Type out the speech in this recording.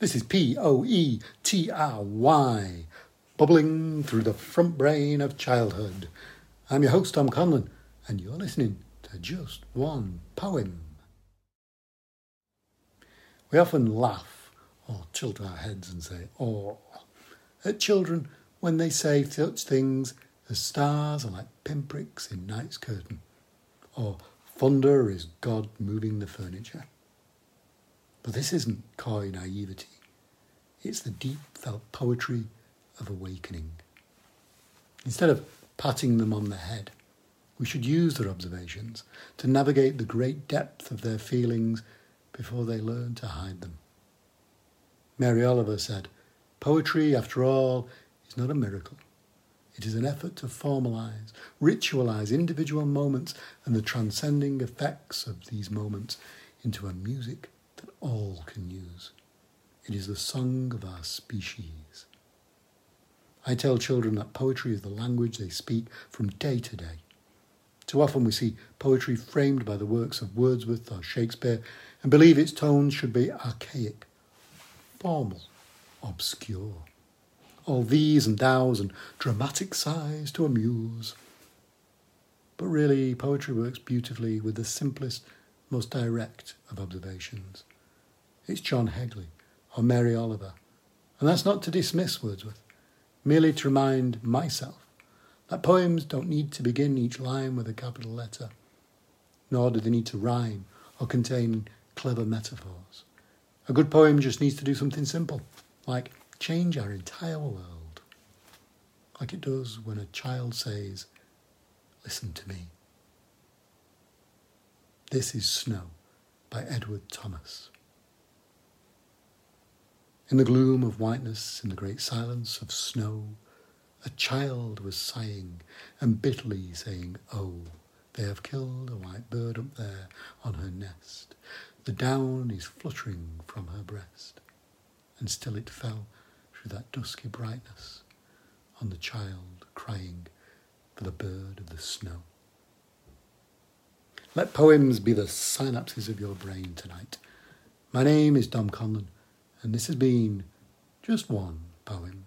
This is P O E T R Y, bubbling through the front brain of childhood. I'm your host, Dom Conlon, and you're listening to just one poem. We often laugh or tilt our heads and say, oh, at children when they say such things as stars are like pinpricks in night's curtain, or thunder is God moving the furniture. But this isn't coy naivety. It's the deep felt poetry of awakening. Instead of patting them on the head, we should use their observations to navigate the great depth of their feelings before they learn to hide them. Mary Oliver said, Poetry, after all, is not a miracle. It is an effort to formalize, ritualize individual moments and the transcending effects of these moments into a music all can use. It is the song of our species. I tell children that poetry is the language they speak from day to day. Too often we see poetry framed by the works of Wordsworth or Shakespeare and believe its tones should be archaic, formal, obscure. All thees and thous and dramatic sighs to amuse. But really, poetry works beautifully with the simplest, most direct of observations. It's John Hegley or Mary Oliver. And that's not to dismiss Wordsworth, merely to remind myself that poems don't need to begin each line with a capital letter, nor do they need to rhyme or contain clever metaphors. A good poem just needs to do something simple, like change our entire world, like it does when a child says, Listen to me. This is Snow by Edward Thomas. In the gloom of whiteness, in the great silence of snow, a child was sighing and bitterly saying, Oh, they have killed a white bird up there on her nest. The down is fluttering from her breast. And still it fell through that dusky brightness on the child crying for the bird of the snow. Let poems be the synapses of your brain tonight. My name is Dom Conlon and this has been just one poem.